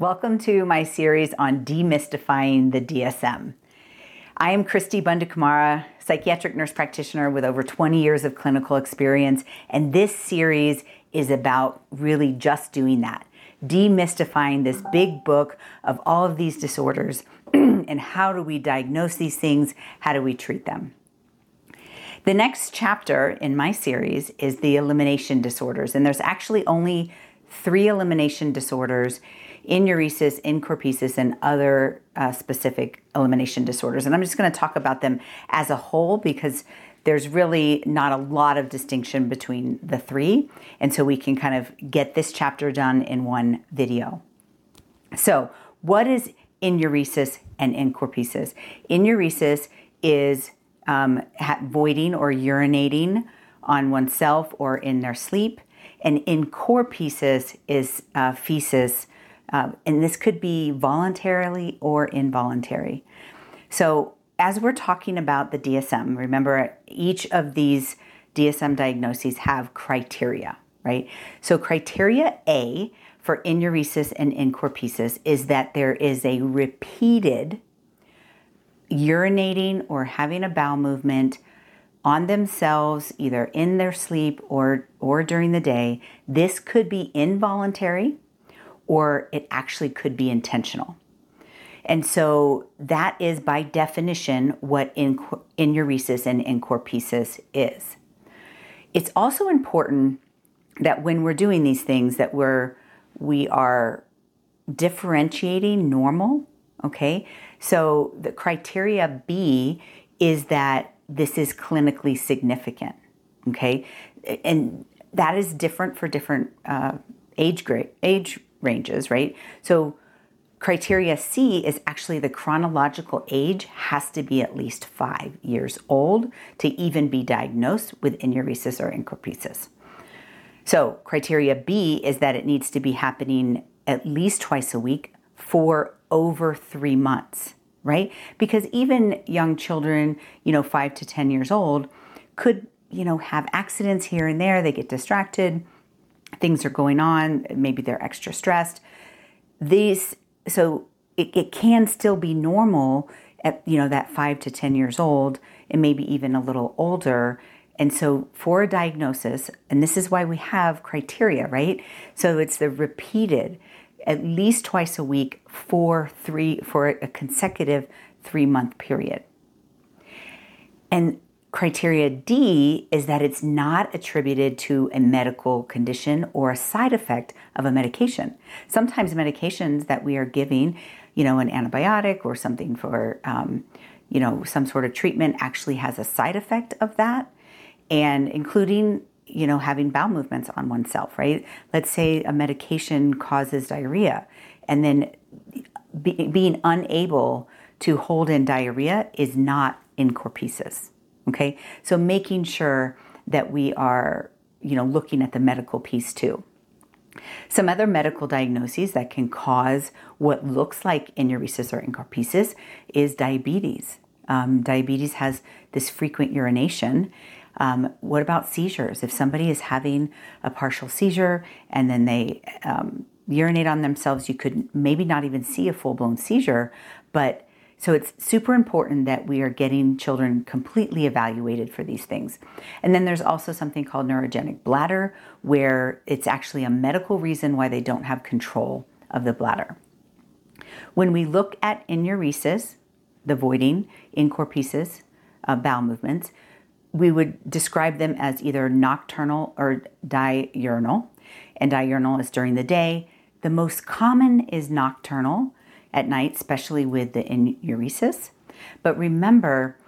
Welcome to my series on demystifying the DSM. I am Christy Bundakumara, psychiatric nurse practitioner with over 20 years of clinical experience, and this series is about really just doing that demystifying this big book of all of these disorders and how do we diagnose these things, how do we treat them. The next chapter in my series is the elimination disorders, and there's actually only three elimination disorders enuresis, encopresis, and other uh, specific elimination disorders. And I'm just going to talk about them as a whole because there's really not a lot of distinction between the three. And so we can kind of get this chapter done in one video. So, what is enuresis and encopresis? Enuresis is um, voiding or urinating on oneself or in their sleep. And encopresis is uh, feces um, and this could be voluntarily or involuntary. So, as we're talking about the DSM, remember each of these DSM diagnoses have criteria, right? So, criteria A for enuresis and encopresis is that there is a repeated urinating or having a bowel movement on themselves either in their sleep or or during the day this could be involuntary or it actually could be intentional. And so that is by definition what enuresis and encopresis is. It's also important that when we're doing these things that we're we are differentiating normal, okay? So the criteria B is that this is clinically significant, okay? And that is different for different uh, age grade age ranges, right? So criteria C is actually the chronological age has to be at least five years old to even be diagnosed with enuresis or encopresis. So criteria B is that it needs to be happening at least twice a week for over three months, right? Because even young children, you know, five to 10 years old, could, you know, have accidents here and there. They get distracted things are going on, maybe they're extra stressed. These, so it, it can still be normal at, you know, that five to 10 years old and maybe even a little older. And so for a diagnosis, and this is why we have criteria, right? So it's the repeated at least twice a week for three for a consecutive three month period. And Criteria D is that it's not attributed to a medical condition or a side effect of a medication. Sometimes medications that we are giving, you know, an antibiotic or something for, um, you know, some sort of treatment actually has a side effect of that, and including, you know, having bowel movements on oneself, right? Let's say a medication causes diarrhea, and then be, being unable to hold in diarrhea is not in encopresis. Okay, so making sure that we are, you know, looking at the medical piece too. Some other medical diagnoses that can cause what looks like enuresis or encopresis is diabetes. Um, diabetes has this frequent urination. Um, what about seizures? If somebody is having a partial seizure and then they um, urinate on themselves, you could maybe not even see a full blown seizure, but so it's super important that we are getting children completely evaluated for these things. And then there's also something called neurogenic bladder, where it's actually a medical reason why they don't have control of the bladder. When we look at enuresis, the voiding, encopresis, uh, bowel movements, we would describe them as either nocturnal or diurnal. And diurnal is during the day. The most common is nocturnal at night, especially with the enuresis. But remember,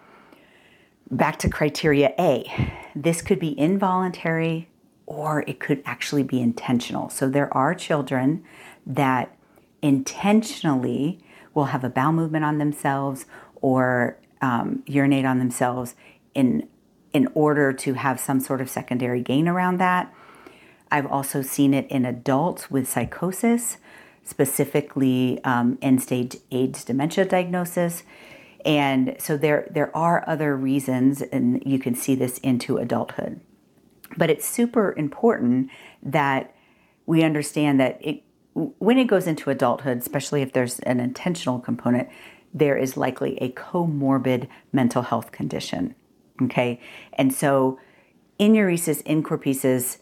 back to criteria A, this could be involuntary or it could actually be intentional. So there are children that intentionally will have a bowel movement on themselves or um, urinate on themselves in in order to have some sort of secondary gain around that. I've also seen it in adults with psychosis specifically um, end stage AIDS dementia diagnosis. And so there, there are other reasons, and you can see this into adulthood. But it's super important that we understand that it, when it goes into adulthood, especially if there's an intentional component, there is likely a comorbid mental health condition. Okay. And so enuresis encopresis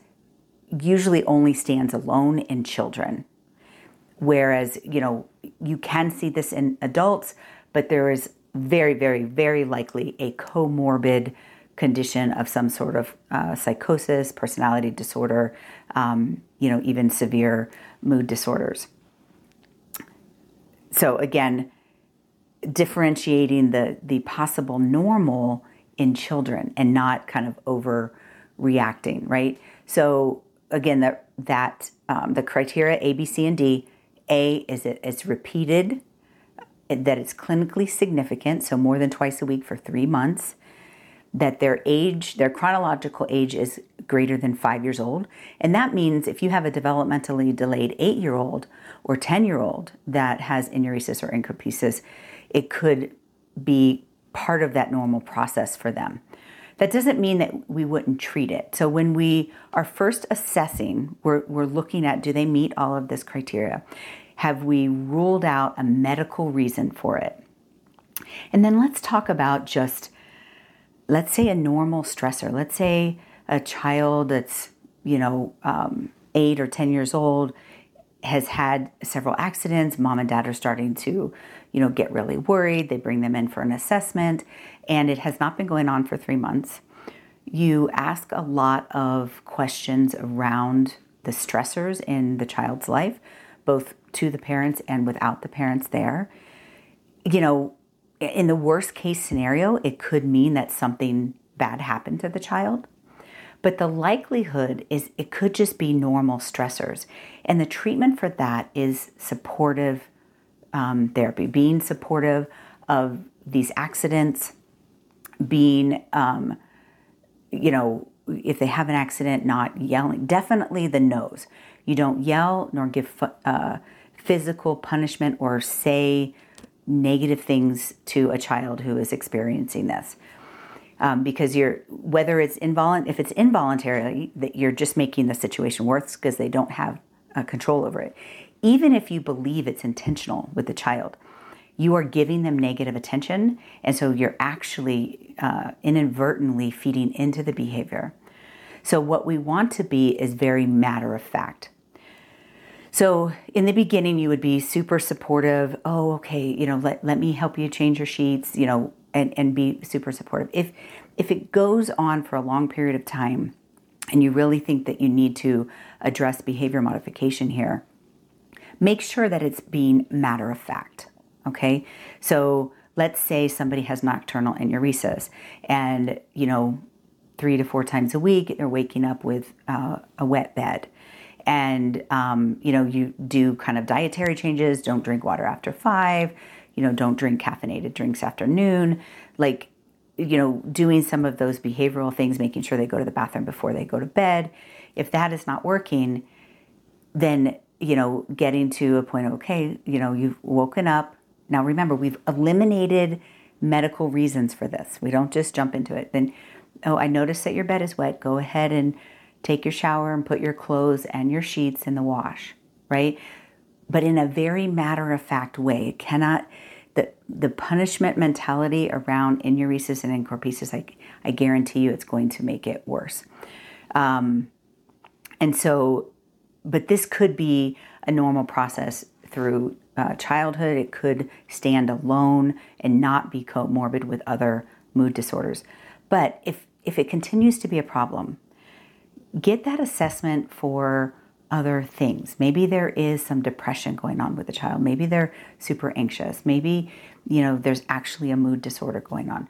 usually only stands alone in children. Whereas, you know, you can see this in adults, but there is very, very, very likely a comorbid condition of some sort of uh, psychosis, personality disorder, um, you know, even severe mood disorders. So again, differentiating the the possible normal in children and not kind of overreacting, right? So again, that that um, the criteria A, B, C, and D. A is it it's repeated, that it's clinically significant, so more than twice a week for three months that their age, their chronological age is greater than five years old. And that means if you have a developmentally delayed eight year old or 10 year old that has enuresis or encopresis, it could be part of that normal process for them. That doesn't mean that we wouldn't treat it. So when we are first assessing, we're, we're looking at do they meet all of this criteria? Have we ruled out a medical reason for it? And then let's talk about just let's say a normal stressor, let's say a child that's, you know, um, eight or 10 years old has had several accidents. Mom and dad are starting to, you know, get really worried. They bring them in for an assessment, and it has not been going on for three months. You ask a lot of questions around the stressors in the child's life, both to the parents and without the parents there. You know, in the worst case scenario, it could mean that something bad happened to the child. But the likelihood is it could just be normal stressors. And the treatment for that is supportive um, therapy, being supportive of these accidents, being, um, you know, if they have an accident, not yelling. Definitely the no's. You don't yell nor give uh, physical punishment or say negative things to a child who is experiencing this. Um, because you're whether it's involuntary if it's involuntarily that you're just making the situation worse because they don't have uh, control over it. Even if you believe it's intentional with the child you are giving them negative attention and so you're actually uh, inadvertently feeding into the behavior. So what we want to be is very matter of fact. So in the beginning, you would be super supportive. Oh, okay, you know, let, let me help you change your sheets, you know, and, and be super supportive. If if it goes on for a long period of time and you really think that you need to address behavior modification here, make sure that it's being matter of fact. Okay. So let's say somebody has nocturnal enuresis and, you know, three to four times a week, they're waking up with uh, a wet bed and um, you know you do kind of dietary changes don't drink water after five you know don't drink caffeinated drinks after noon like you know doing some of those behavioral things making sure they go to the bathroom before they go to bed. If that is not working then you know getting to a point of okay you know you've woken up. Now remember we've eliminated medical reasons for this. We don't just jump into it. Then oh i noticed that your bed is wet. Go ahead and take your shower and put your clothes and your sheets in the wash, right? But in a very matter of fact way. It cannot, the, the punishment mentality around enuresis and encopresis, I, I guarantee you it's going to make it worse. Um, and so, but this could be a normal process through uh, childhood. It could stand alone and not be comorbid with other mood disorders. But if if it continues to be a problem, get that assessment for other things. Maybe there is some depression going on with the child. Maybe they're super anxious. Maybe, you know, there's actually a mood disorder going on.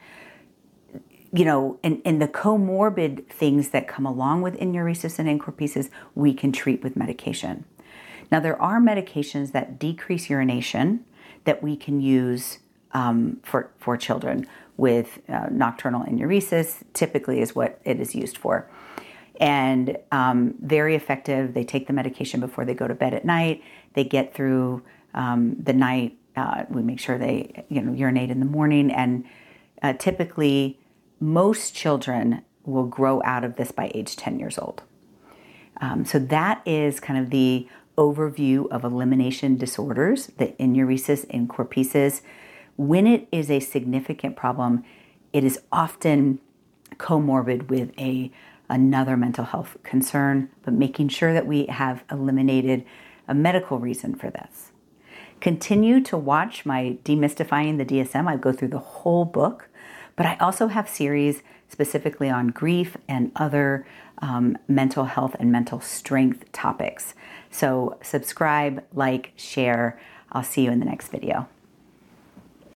You know, and, and the comorbid things that come along with enuresis and encopresis, we can treat with medication. Now, there are medications that decrease urination that we can use um, for, for children with uh, nocturnal enuresis, typically, is what it is used for and um, very effective. They take the medication before they go to bed at night. They get through um, the night. Uh, we make sure they you know urinate in the morning, and uh, typically most children will grow out of this by age 10 years old. Um, so that is kind of the overview of elimination disorders, the enuresis and encopresis. When it is a significant problem, it is often comorbid with a another mental health concern, but making sure that we have eliminated a medical reason for this. Continue to watch my Demystifying the DSM. I go through the whole book, but I also have series specifically on grief and other um, mental health and mental strength topics. So, subscribe, like, share. I'll see you in the next video.